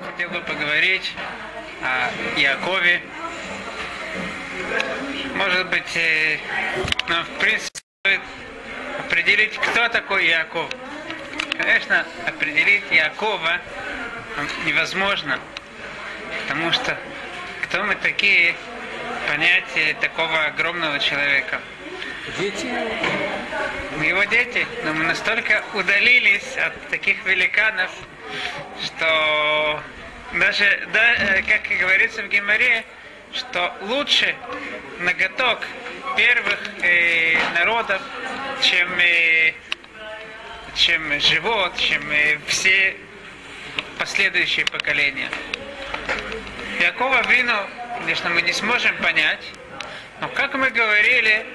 Хотел бы поговорить о Якове. Может быть, э, ну, в принципе, стоит определить, кто такой Яков. Конечно, определить Якова невозможно, потому что кто мы такие, понятие такого огромного человека. Дети? Мы его дети, но мы настолько удалились от таких великанов, что даже, да, э, как и говорится в Геморе, что лучше ноготок первых э, народов, чем, э, чем живот, чем э, все последующие поколения. Якова Вину, конечно, мы не сможем понять, но как мы говорили,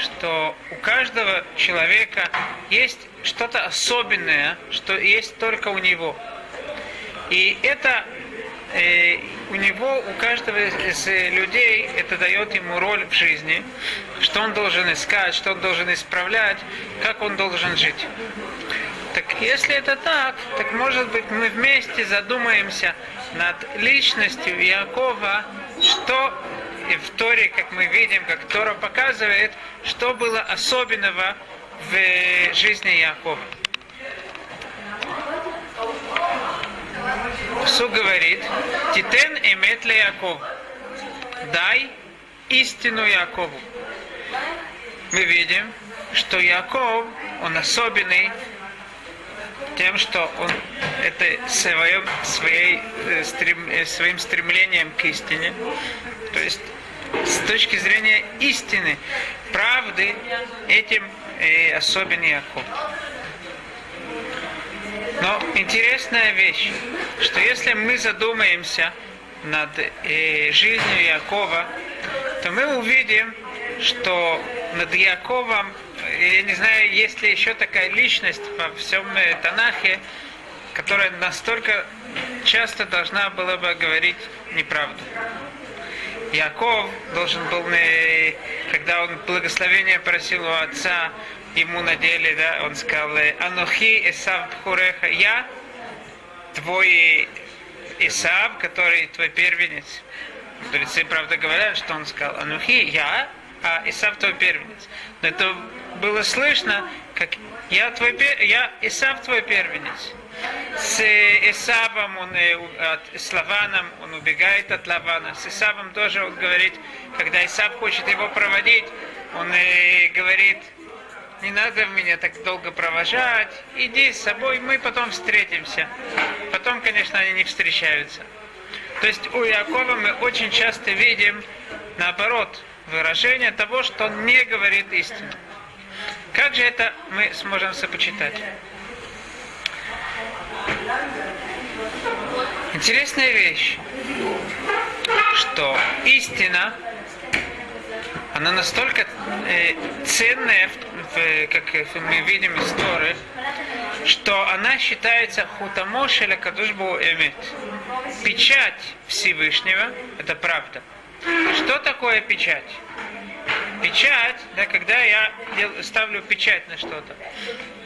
что у каждого человека есть что-то особенное, что есть только у него. И это э, у него, у каждого из людей, это дает ему роль в жизни, что он должен искать, что он должен исправлять, как он должен жить. Так если это так, так может быть мы вместе задумаемся над личностью Якова, что в Торе, как мы видим, как Тора показывает, что было особенного в жизни Якова. Су говорит, Титен эмет ле Яков. Дай истину Якову. Мы видим, что Яков, он особенный тем, что он это своим, своей, стрем, своим стремлением к истине, то есть с точки зрения истины, правды, этим э, особен Яков. Но интересная вещь, что если мы задумаемся над э, жизнью Якова, то мы увидим, что над Яковом, я не знаю, есть ли еще такая личность во всем э, Танахе, которая настолько часто должна была бы говорить неправду. Яков должен был, когда он благословение просил у отца, ему на деле, да, он сказал, Анухи Исав Бхуреха, я твой Исав, который твой первенец. Мудрецы, правда, говорят, что он сказал, Анухи, я, а Исав твой первенец. Но это было слышно, как я твой я Исав твой первенец. С Исавом он от, с Лаваном он убегает от Лавана. С Исавом тоже он говорит, когда Исав хочет его проводить, он говорит, не надо меня так долго провожать, иди с собой, мы потом встретимся. Потом, конечно, они не встречаются. То есть у Якова мы очень часто видим, наоборот, выражение того, что он не говорит истину. Как же это мы сможем сопочитать? Интересная вещь, что истина, она настолько э, ценная, в, как мы видим из Торы, что она считается хутамошеля кадушбу эмет. Печать Всевышнего – это правда. Что такое печать? Печать, да, когда я ставлю печать на что-то,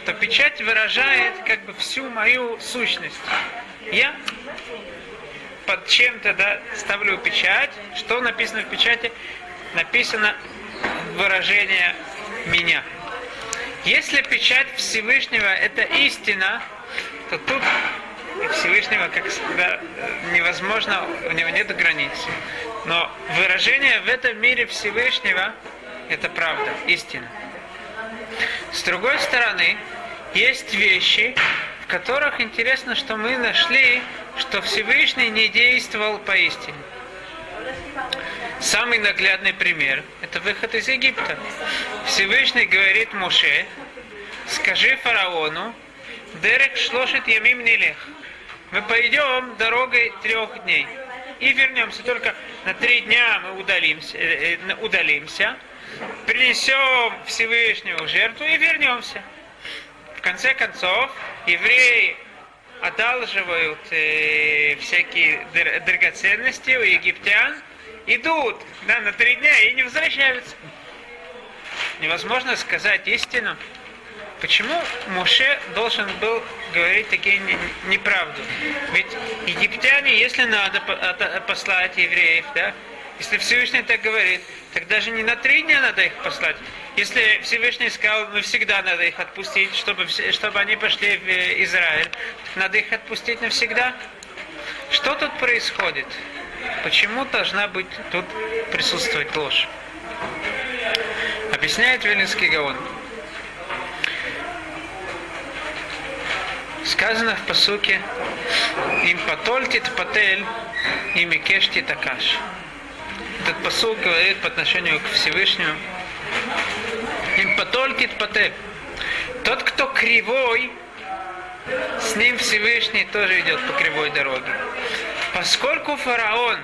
то печать выражает как бы всю мою сущность. Я под чем-то да, ставлю печать. Что написано в печати? Написано выражение меня. Если печать Всевышнего это истина, то тут Всевышнего, как всегда, невозможно, у него нет границ. Но выражение в этом мире Всевышнего это правда, истина. С другой стороны, есть вещи, в которых интересно, что мы нашли, что Всевышний не действовал поистине. Самый наглядный пример – это выход из Египта. Всевышний говорит Муше, скажи фараону, Дерек шлошит ямим нелех. Мы пойдем дорогой трех дней и вернемся. Только на три дня мы удалимся, э, э, удалимся принесем Всевышнему жертву и вернемся. В конце концов, евреи одалживают э, всякие драгоценности у египтян, идут да, на три дня и не возвращаются. Невозможно сказать истину. почему Моше должен был говорить такие неправду? Ведь египтяне, если надо послать евреев, да, если Всевышний так говорит, так даже не на три дня надо их послать. Если Всевышний сказал, навсегда надо их отпустить, чтобы, чтобы они пошли в Израиль, надо их отпустить навсегда. Что тут происходит? Почему должна быть тут присутствовать ложь? Объясняет Вильнинский Гаон. Сказано в посуке «Им потольтит патель, и микешти такаш». Этот посук говорит по отношению к Всевышнему «Им потольтит патель». Тот, кто кривой, с ним Всевышний тоже идет по кривой дороге. Поскольку фараон,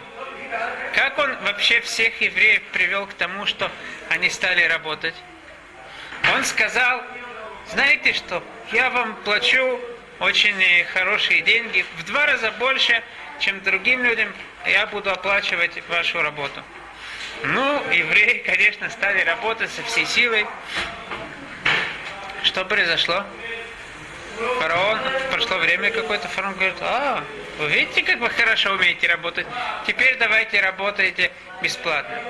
как он вообще всех евреев привел к тому, что они стали работать? Он сказал, знаете что, я вам плачу очень хорошие деньги, в два раза больше, чем другим людям, я буду оплачивать вашу работу. Ну, евреи, конечно, стали работать со всей силой. Что произошло? Фараон, прошло время какое-то, фараон говорит, а, вы видите, как вы хорошо умеете работать, теперь давайте работайте бесплатно.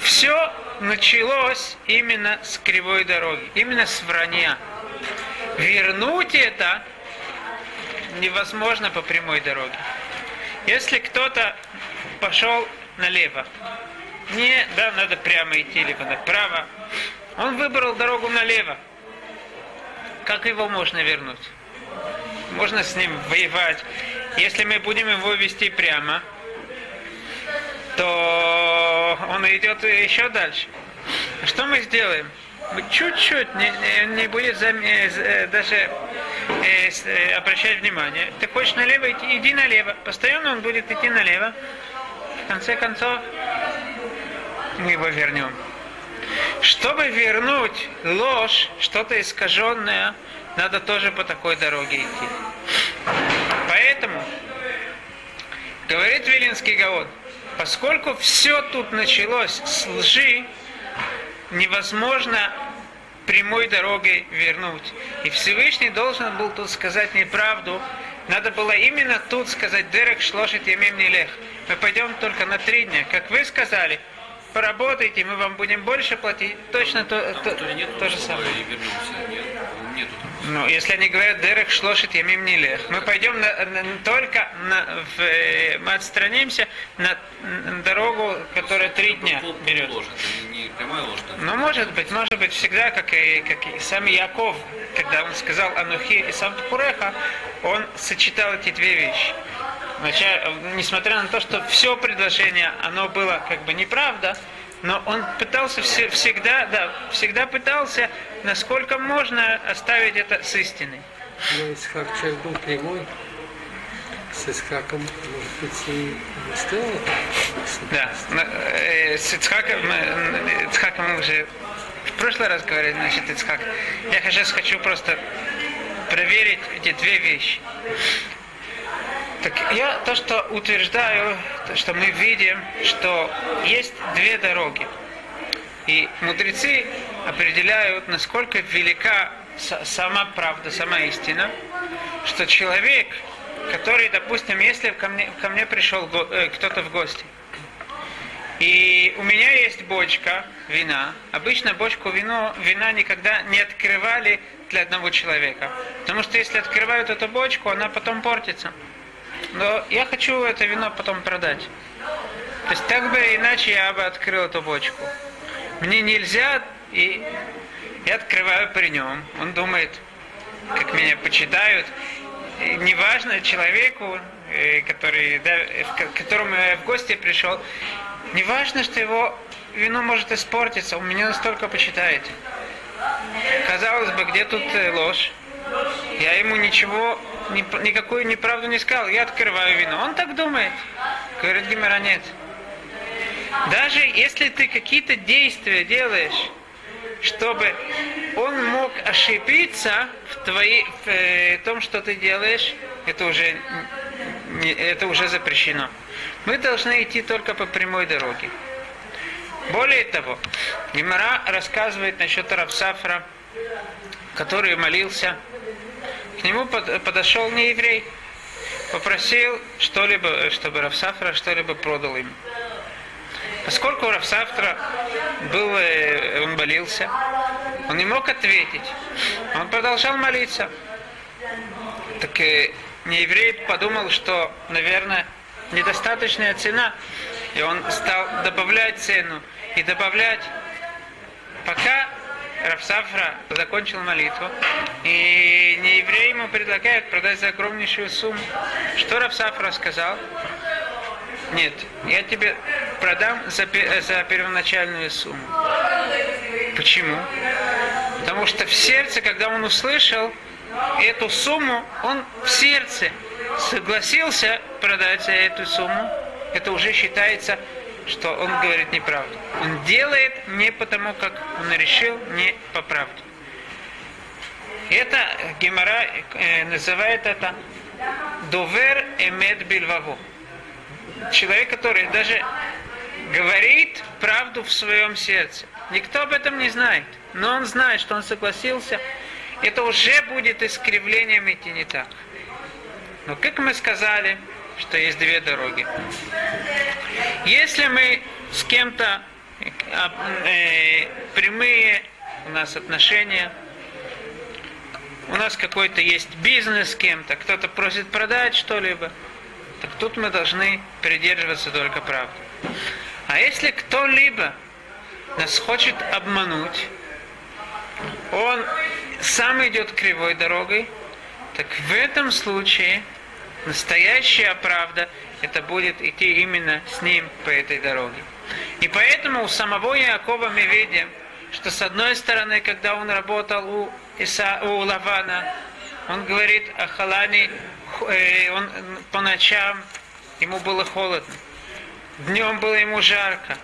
Все началось именно с кривой дороги, именно с вранья. Вернуть это невозможно по прямой дороге. Если кто-то пошел налево, не, да, надо прямо идти, либо направо, он выбрал дорогу налево, как его можно вернуть? Можно с ним воевать. Если мы будем его вести прямо, то он идет еще дальше. Что мы сделаем? Чуть-чуть не, не, будет зам, э, даже э, э, обращать внимание. Ты хочешь налево идти, иди налево. Постоянно он будет идти налево. В конце концов, мы его вернем. Чтобы вернуть ложь, что-то искаженное, надо тоже по такой дороге идти. Поэтому, говорит Вилинский Гаон, поскольку все тут началось с лжи, невозможно прямой дорогой вернуть. И Всевышний должен был тут сказать неправду. Надо было именно тут сказать «Дерек шлошит ямим нелех». Мы пойдем только на три дня. Как вы сказали, поработайте, мы вам будем больше платить. Точно то, а то, нет то же самое. Нет, нету ну, если они говорят Дерек шлошит ямим нелех, мы пойдем на, на, только на, в, э, мы отстранимся на, на дорогу, которая три дня берет. Не прямая ложь. Ну, может быть, может быть, всегда, как и, как и сам Яков, когда он сказал Анухи и сам Пуреха, он сочетал эти две вещи. Значит, несмотря на то, что все предложение, оно было как бы неправда, но он пытался все, всегда, да, всегда пытался, насколько можно оставить это с истиной. Но Исхак человек был прямой, с Исхаком, может быть, и не стоило? Да, э, с Ицхаком, Ицхаком мы уже в прошлый раз говорили, значит, Ицхак. Я сейчас хочу просто проверить эти две вещи. Так я то, что утверждаю, то, что мы видим, что есть две дороги. И мудрецы определяют, насколько велика сама правда, сама истина, что человек, который, допустим, если ко мне, ко мне пришел э, кто-то в гости, и у меня есть бочка вина. Обычно бочку вино, вина никогда не открывали для одного человека. Потому что если открывают эту бочку, она потом портится но я хочу это вино потом продать. То есть так бы иначе я бы открыл эту бочку. Мне нельзя, и я открываю при нем. Он думает, как меня почитают. И неважно человеку, э, который, да, к которому я в гости пришел, неважно, что его вино может испортиться, он меня настолько почитает. Казалось бы, где тут э, ложь? Я ему ничего никакую неправду не сказал, я открываю вино. Он так думает. Говорит Гимера, нет. Даже если ты какие-то действия делаешь, чтобы он мог ошибиться в, твоей, в э, том, что ты делаешь, это уже, это уже запрещено. Мы должны идти только по прямой дороге. Более того, Гимара рассказывает насчет Равсафра, который молился, к нему под- подошел нееврей, попросил что-либо, чтобы Равсафра что-либо продал им. Поскольку Равсафра был, э, он молился, он не мог ответить. Он продолжал молиться. Так э, нееврей подумал, что, наверное, недостаточная цена. И он стал добавлять цену и добавлять, пока Равсафра закончил молитву, и нееврей ему предлагает продать за огромнейшую сумму. Что Равсафра сказал? Нет, я тебе продам за, пе- за первоначальную сумму. Почему? Потому что в сердце, когда он услышал эту сумму, он в сердце согласился продать за эту сумму. Это уже считается, что он говорит неправду. Он делает не потому, как он решил, не по правде. Это Гемора э, называет это довер эмет бильваво. Человек, который даже говорит правду в своем сердце. Никто об этом не знает. Но он знает, что он согласился. Это уже будет искривлением идти не так. Но как мы сказали, что есть две дороги. Если мы с кем-то э, э, прямые у нас отношения, у нас какой-то есть бизнес с кем-то, кто-то просит продать что-либо, так тут мы должны придерживаться только правды. А если кто-либо нас хочет обмануть, он сам идет кривой дорогой, так в этом случае настоящая правда, это будет идти именно с ним по этой дороге. И поэтому у самого Якова мы видим, что с одной стороны, когда он работал у, Иса, у Лавана, он говорит о Халане, э, он по ночам ему было холодно, днем было ему жарко,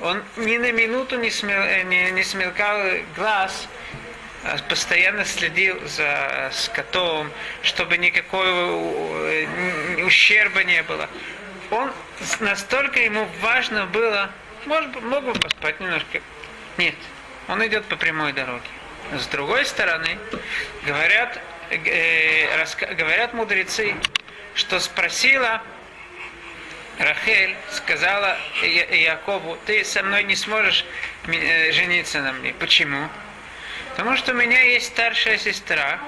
он ни на минуту не, смел, э, не, не смелкал глаз, постоянно следил за скотом, чтобы никакого э, ущерба не было. Он настолько ему важно было, может мог бы поспать немножко. Нет, он идет по прямой дороге. С другой стороны, говорят, э, раска, говорят мудрецы, что спросила Рахель, сказала Я- Якову, ты со мной не сможешь э, жениться на мне. Почему? Потому что у меня есть старшая сестра,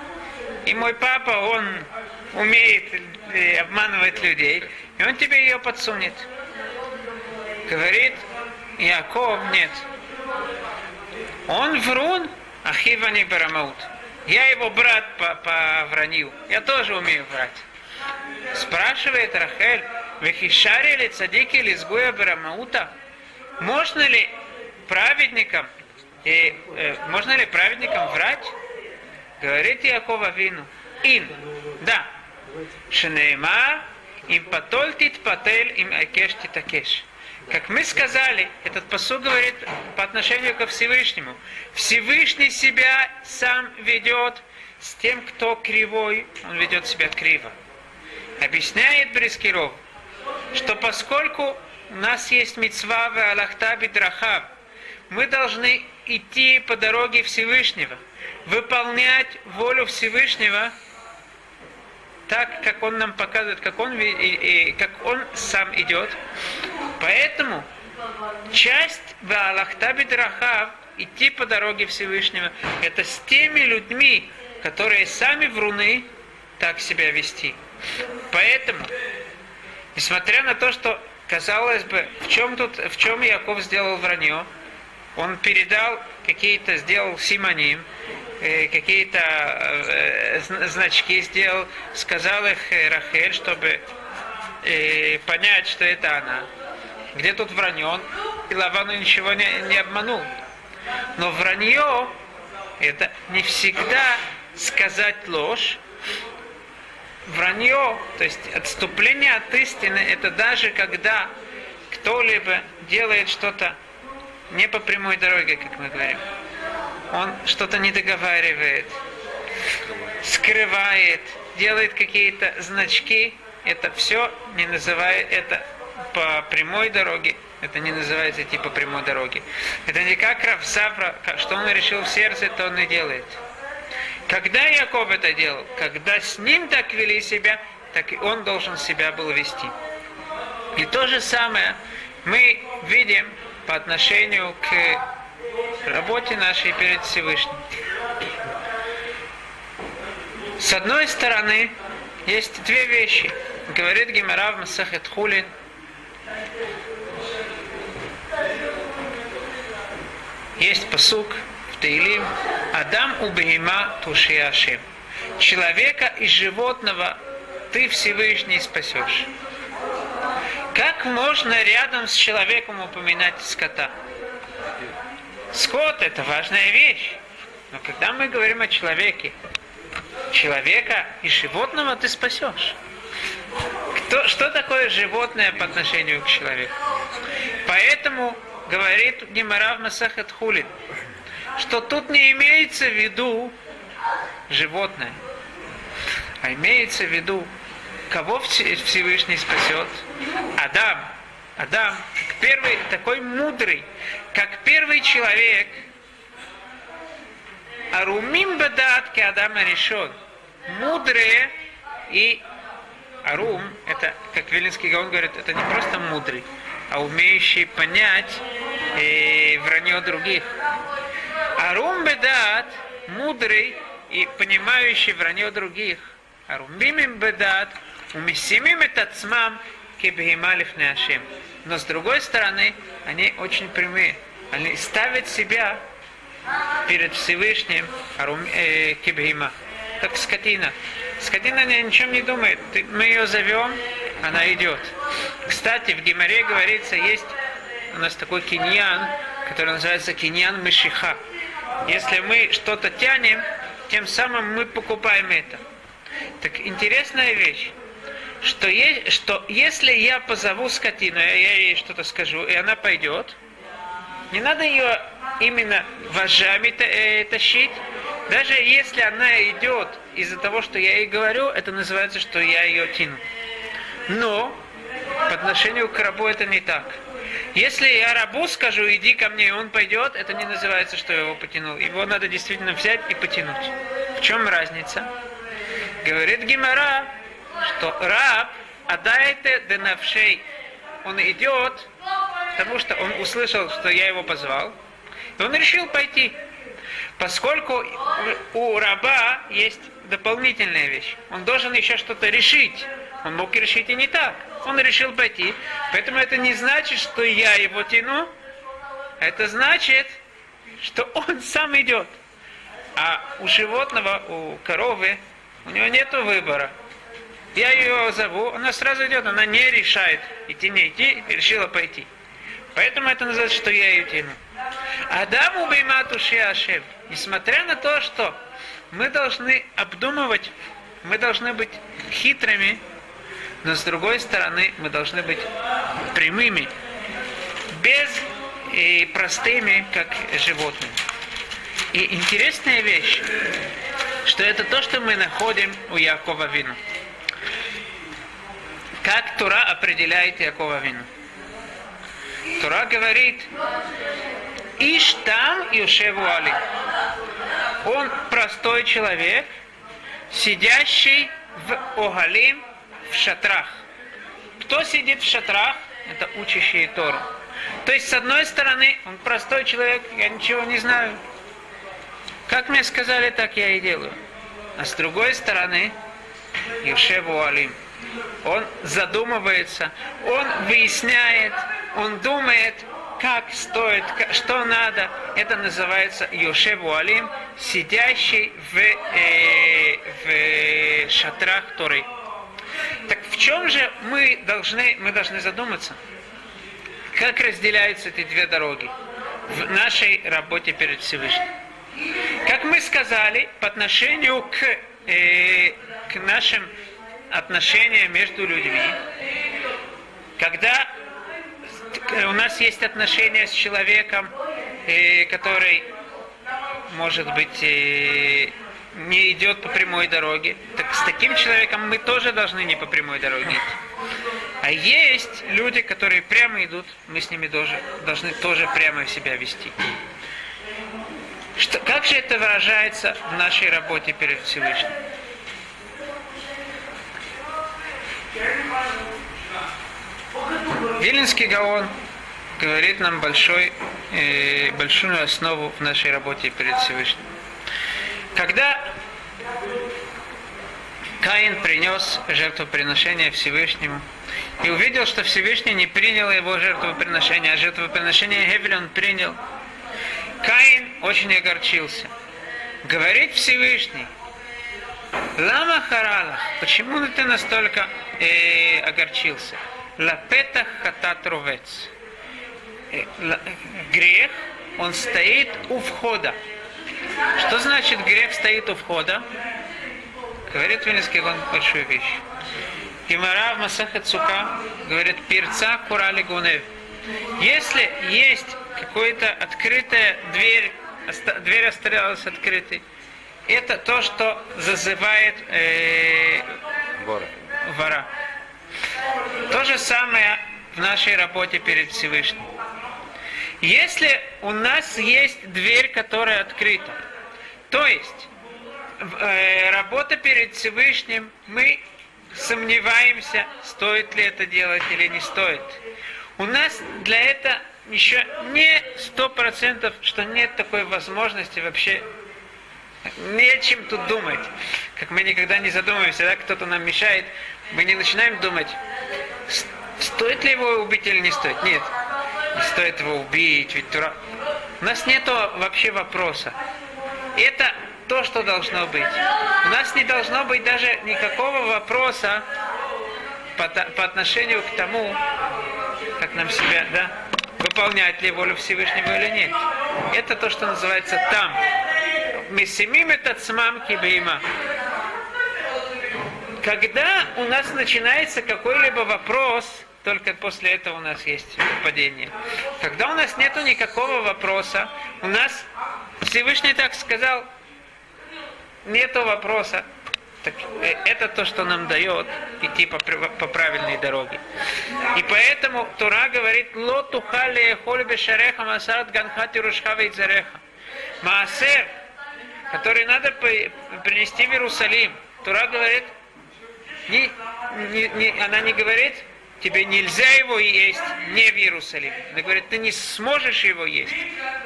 и мой папа, он умеет обманывать людей, и он тебе ее подсунет. Говорит Яков, нет. Он врун, ахива не барамаут. Я его брат по, по вранью. Я тоже умею врать. Спрашивает Рахель, Вехишари ли цадики ли сгуя барамаута? Можно ли праведникам, и, э, можно ли праведникам врать? Говорит Якова Вину. Им, да. Шенейма, им патольтит патель, им акеш титакеш. Как мы сказали, этот посуд говорит по отношению ко Всевышнему. Всевышний себя сам ведет с тем, кто кривой, он ведет себя криво. Объясняет Брискиров, что поскольку у нас есть мецва в Аллахта Бидрахав, мы должны идти по дороге Всевышнего, выполнять волю Всевышнего так, как Он нам показывает, как Он, как он сам идет. Поэтому часть в Аллахта Бидрахав идти по дороге Всевышнего, это с теми людьми, которые сами вруны, так себя вести. Поэтому Несмотря на то, что, казалось бы, в чем тут, в чем Яков сделал вранье, он передал какие-то, сделал симоним, э, какие-то э, зн- значки сделал, сказал их э, Рахель, чтобы понять, что это она. Где тут вранье? И Лавану ничего не, не обманул. Но вранье это не всегда сказать ложь, вранье, то есть отступление от истины, это даже когда кто-либо делает что-то не по прямой дороге, как мы говорим. Он что-то не договаривает, скрывает, делает какие-то значки. Это все не называет это по прямой дороге, это не называется идти по прямой дороге. Это не как Равсавра, что он решил в сердце, то он и делает. Когда Яков это делал, когда с ним так вели себя, так и он должен себя был вести. И то же самое мы видим по отношению к работе нашей перед Всевышним. С одной стороны, есть две вещи. Говорит Гимара в Масахет Хулин. Есть посук в Таилим. Адам убегима тушиашим. Человека и животного ты Всевышний спасешь. Как можно рядом с человеком упоминать скота? Скот – это важная вещь. Но когда мы говорим о человеке, человека и животного ты спасешь. Кто, что такое животное по отношению к человеку? Поэтому говорит Гимара в Масахат Хулин, что тут не имеется в виду животное, а имеется в виду, кого Всевышний спасет? Адам. Адам, первый, такой мудрый, как первый человек – Арумим бадат ке Адама решен. Мудрые и Арум, это, как Вилинский Гаон говорит, это не просто мудрый, а умеющий понять э, вранье других. Арум бедат, мудрый и понимающий вранье других. Арумимим бедат, умисимим этацмам кебхималиф неашим. Но с другой стороны, они очень прямые. Они ставят себя перед Всевышним э, кибхима. Как скотина. Скотина ни о чем не думает. Мы ее зовем, она идет. Кстати, в Гимаре говорится, есть у нас такой киньян, который называется киньян Мишиха. Если мы что-то тянем, тем самым мы покупаем это. Так интересная вещь, что, есть, что если я позову скотину, я ей что-то скажу, и она пойдет, не надо ее именно вожами э, тащить. Даже если она идет из-за того, что я ей говорю, это называется, что я ее тяну. Но по отношению к рабу это не так. Если я рабу скажу, иди ко мне, и он пойдет, это не называется, что я его потянул. Его надо действительно взять и потянуть. В чем разница? Говорит Гимара, что раб адайте денавшей. Он идет, потому что он услышал, что я его позвал, и он решил пойти. Поскольку у раба есть дополнительная вещь. Он должен еще что-то решить. Он мог решить и не так. Он решил пойти. Поэтому это не значит, что я его тяну. Это значит, что он сам идет. А у животного, у коровы, у него нет выбора. Я ее зову, она сразу идет, она не решает идти, не идти, решила пойти. Поэтому это называется, что я ее тяну. Адаму беймату ашем. Несмотря на то, что мы должны обдумывать, мы должны быть хитрыми, но с другой стороны мы должны быть прямыми, без и простыми, как животные. И интересная вещь, что это то, что мы находим у Якова Вину. Как Тура определяет Якова Вину? Тура говорит, Иш там Юшеву Али. Он простой человек, сидящий в Огалим, в шатрах. Кто сидит в шатрах? Это учащие Тору. То есть, с одной стороны, он простой человек, я ничего не знаю. Как мне сказали, так я и делаю. А с другой стороны, Юшеву Алим. Он задумывается, он выясняет, он думает, как стоит, что надо. Это называется Йошеву Алим, сидящий в, э, в шатрах Торы. Так в чем же мы должны, мы должны задуматься? Как разделяются эти две дороги в нашей работе перед Всевышним? Как мы сказали, по отношению к, э, к нашим отношениям между людьми, когда у нас есть отношения с человеком, э, который, может быть, э, не идет по прямой дороге. Так с таким человеком мы тоже должны не по прямой дороге идти. А есть люди, которые прямо идут, мы с ними тоже, должны тоже прямо себя вести. Что, как же это выражается в нашей работе перед Всевышним? Виленский Гаон говорит нам большой, э, большую основу в нашей работе перед Всевышним. Когда Каин принес жертвоприношение Всевышнему и увидел, что Всевышний не принял его жертвоприношение, а жертвоприношение Гевель он принял, Каин очень огорчился. Говорит Всевышний, Лама Харалах, почему ты настолько э, огорчился? Лапетах хатат ровец. Э, грех, он стоит у входа. Что значит грех стоит у входа? Говорит Вильнинский он большую вещь. Гимара в Сука говорит, перца курали гунев. Если есть какая-то открытая дверь, дверь осталась открытой, это то, что зазывает э, Вора. вора. То же самое в нашей работе перед Всевышним. Если у нас есть дверь, которая открыта, то есть э, работа перед Всевышним, мы сомневаемся, стоит ли это делать или не стоит. У нас для этого еще не сто процентов, что нет такой возможности вообще не о чем тут думать. Как мы никогда не задумываемся, да, кто-то нам мешает, мы не начинаем думать, стоит ли его убить или не стоит. Нет, не стоит его убить, ведь Тура... У нас нет вообще вопроса. Это то, что должно быть. У нас не должно быть даже никакого вопроса по, по отношению к тому, как нам себя, да, выполнять ли волю Всевышнего или нет. Это то, что называется там. Месимим это цмам кибейма. Когда у нас начинается какой-либо вопрос, только после этого у нас есть падение. Когда у нас нет никакого вопроса, у нас Всевышний так сказал, нету вопроса, так э, это то, что нам дает идти по, по правильной дороге. И поэтому Тура говорит, лоту хали шареха масарат ганхати рушхава зареха. Маасер, который надо принести в Иерусалим. Тура говорит, не, не, не, она не говорит, тебе нельзя его есть не в Иерусалиме. Она говорит, ты не сможешь его есть.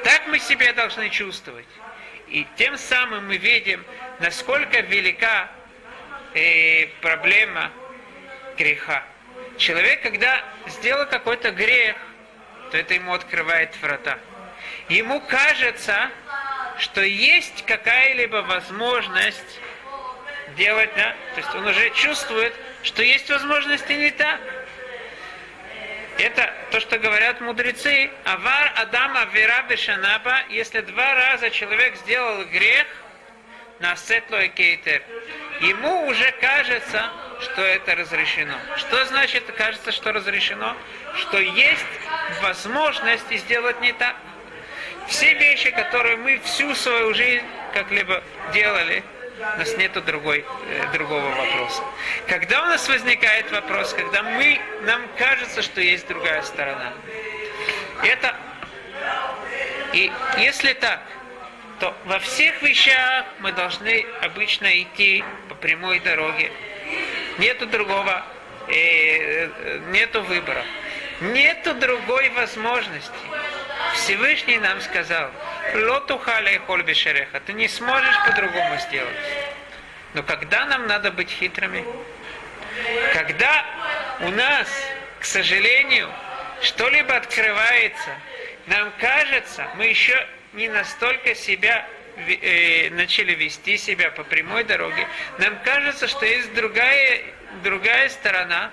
Так мы себя должны чувствовать. И тем самым мы видим, насколько велика э, проблема греха. Человек, когда сделал какой-то грех, то это ему открывает врата. Ему кажется, что есть какая-либо возможность делать, да? То есть он уже чувствует, что есть возможности не так. Это то, что говорят мудрецы. Авар Адама Вера Бешанаба, если два раза человек сделал грех, на сетло и кейтер, ему уже кажется, что это разрешено. Что значит кажется, что разрешено? Что есть возможность сделать не так. Все вещи, которые мы всю свою жизнь как-либо делали, у нас нет другой, э, другого вопроса. Когда у нас возникает вопрос, когда мы, нам кажется, что есть другая сторона, это и если так, то во всех вещах мы должны обычно идти по прямой дороге. Нету другого, э, э нету выбора. Нету другой возможности. Всевышний нам сказал, лотухале хольбишереха, ты не сможешь по-другому сделать. Но когда нам надо быть хитрыми? Когда у нас, к сожалению, что-либо открывается, нам кажется, мы еще не настолько себя э, начали вести себя по прямой дороге, нам кажется, что есть другая, другая сторона,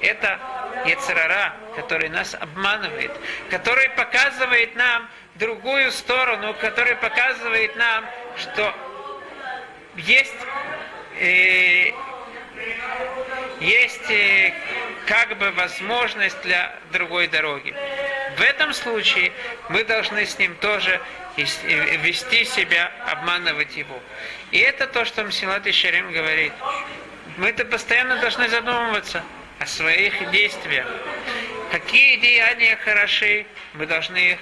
это Ецерара, который нас обманывает, который показывает нам другую сторону, который показывает нам, что есть, э, есть э, как бы возможность для другой дороги. В этом случае мы должны с ним тоже э, вести себя, обманывать его. И это то, что Мсилат Ишарим говорит. Мы-то постоянно должны задумываться – о своих действиях. Какие деяния хороши, мы должны их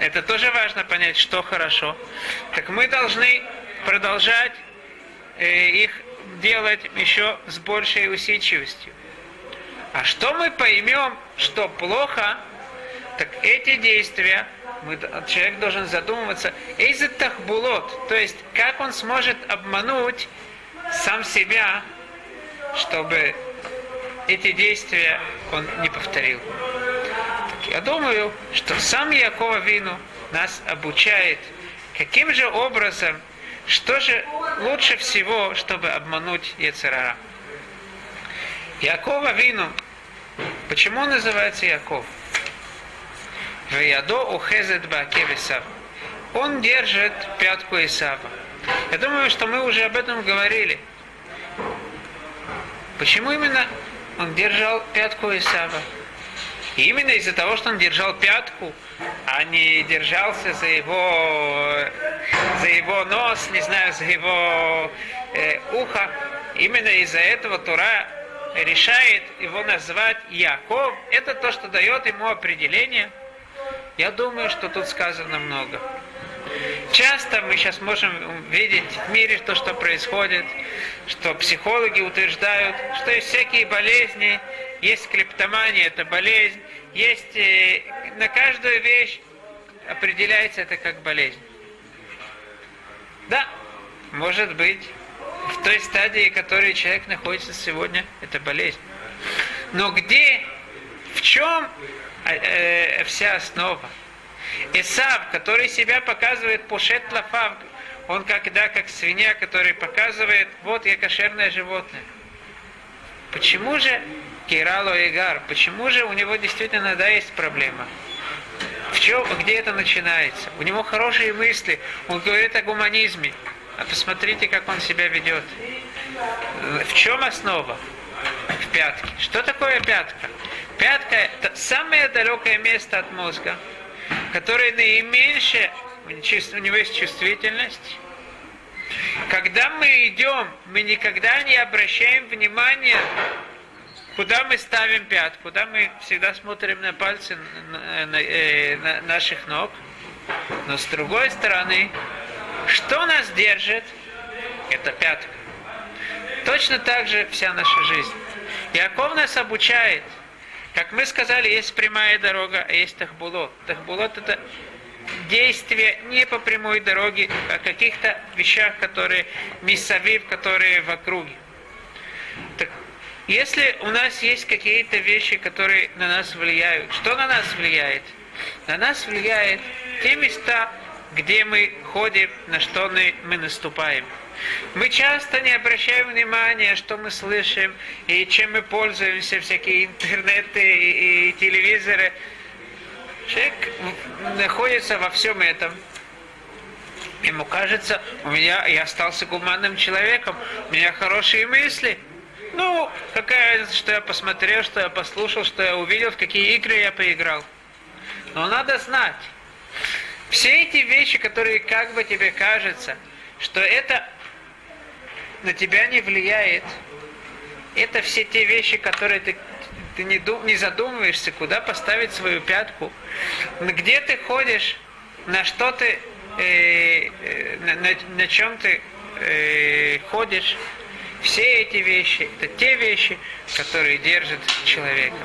это тоже важно понять, что хорошо. Так мы должны продолжать э, их делать еще с большей усидчивостью. А что мы поймем, что плохо, так эти действия, мы, человек должен задумываться, из тахбулот, то есть как он сможет обмануть сам себя, чтобы эти действия он не повторил. Я думаю, что сам Якова Вину нас обучает, каким же образом, что же лучше всего, чтобы обмануть Ецерара. Якова Вину, почему он называется Яков? Веядо ухезет баке Исав. Он держит пятку Исава. Я думаю, что мы уже об этом говорили. Почему именно он держал пятку Исава? И именно из-за того, что он держал пятку, а не держался за его, за его нос, не знаю, за его э, ухо, именно из-за этого Тура решает его назвать Яков. Это то, что дает ему определение. Я думаю, что тут сказано много. Часто мы сейчас можем видеть в мире то, что происходит, что психологи утверждают, что есть всякие болезни, есть клептомания, это болезнь, есть э, на каждую вещь определяется это как болезнь. Да, может быть, в той стадии, в которой человек находится сегодня, это болезнь. Но где, в чем э, вся основа? Исав, который себя показывает пушет лафав, он когда как свинья, который показывает, вот я кошерное животное. Почему же Кирало Игар, почему же у него действительно, да, есть проблема? В чем, где это начинается? У него хорошие мысли, он говорит о гуманизме. А посмотрите, как он себя ведет. В чем основа? В пятке. Что такое пятка? Пятка – это самое далекое место от мозга, которое наименьшее, у него есть чувствительность. Когда мы идем, мы никогда не обращаем внимания Куда мы ставим пят? Куда мы всегда смотрим на пальцы э, на наших ног? Но с другой стороны, что нас держит? Это пятка. Точно так же вся наша жизнь. Яков нас обучает. Как мы сказали, есть прямая дорога, а есть тахбулот. Тахбулот это действие не по прямой дороге, а каких-то вещах, которые миссавив, которые в округе. Так если у нас есть какие-то вещи, которые на нас влияют, что на нас влияет? На нас влияет те места, где мы ходим, на что мы, наступаем. Мы часто не обращаем внимания, что мы слышим и чем мы пользуемся, всякие интернеты и, и телевизоры. Человек находится во всем этом. Ему кажется, у меня я остался гуманным человеком, у меня хорошие мысли – ну, какая разница, что я посмотрел, что я послушал, что я увидел, в какие игры я поиграл. Но надо знать, все эти вещи, которые как бы тебе кажется, что это на тебя не влияет, это все те вещи, которые ты, ты не, дум, не задумываешься, куда поставить свою пятку, где ты ходишь, на что ты, э, э, на, на, на чем ты э, ходишь, все эти вещи – это те вещи, которые держат человека.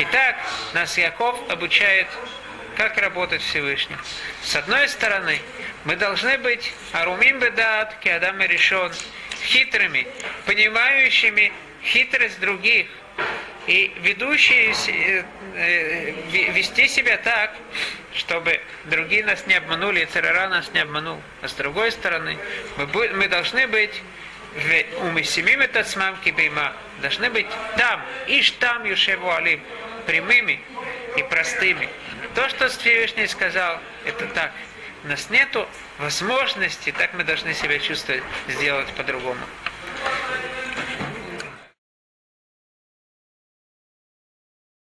Итак, нас Яков обучает, как работать Всевышний. С одной стороны, мы должны быть арумим бедат, киадам решен, хитрыми, понимающими хитрость других, и ведущие э, э, вести себя так, чтобы другие нас не обманули, и царара нас не обманул. А с другой стороны, мы должны быть умесимим это смам кибейма. Должны быть там, иш там юшеву алим, прямыми и простыми. То, что Всевышний сказал, это так. У нас нету возможности, так мы должны себя чувствовать, сделать по-другому.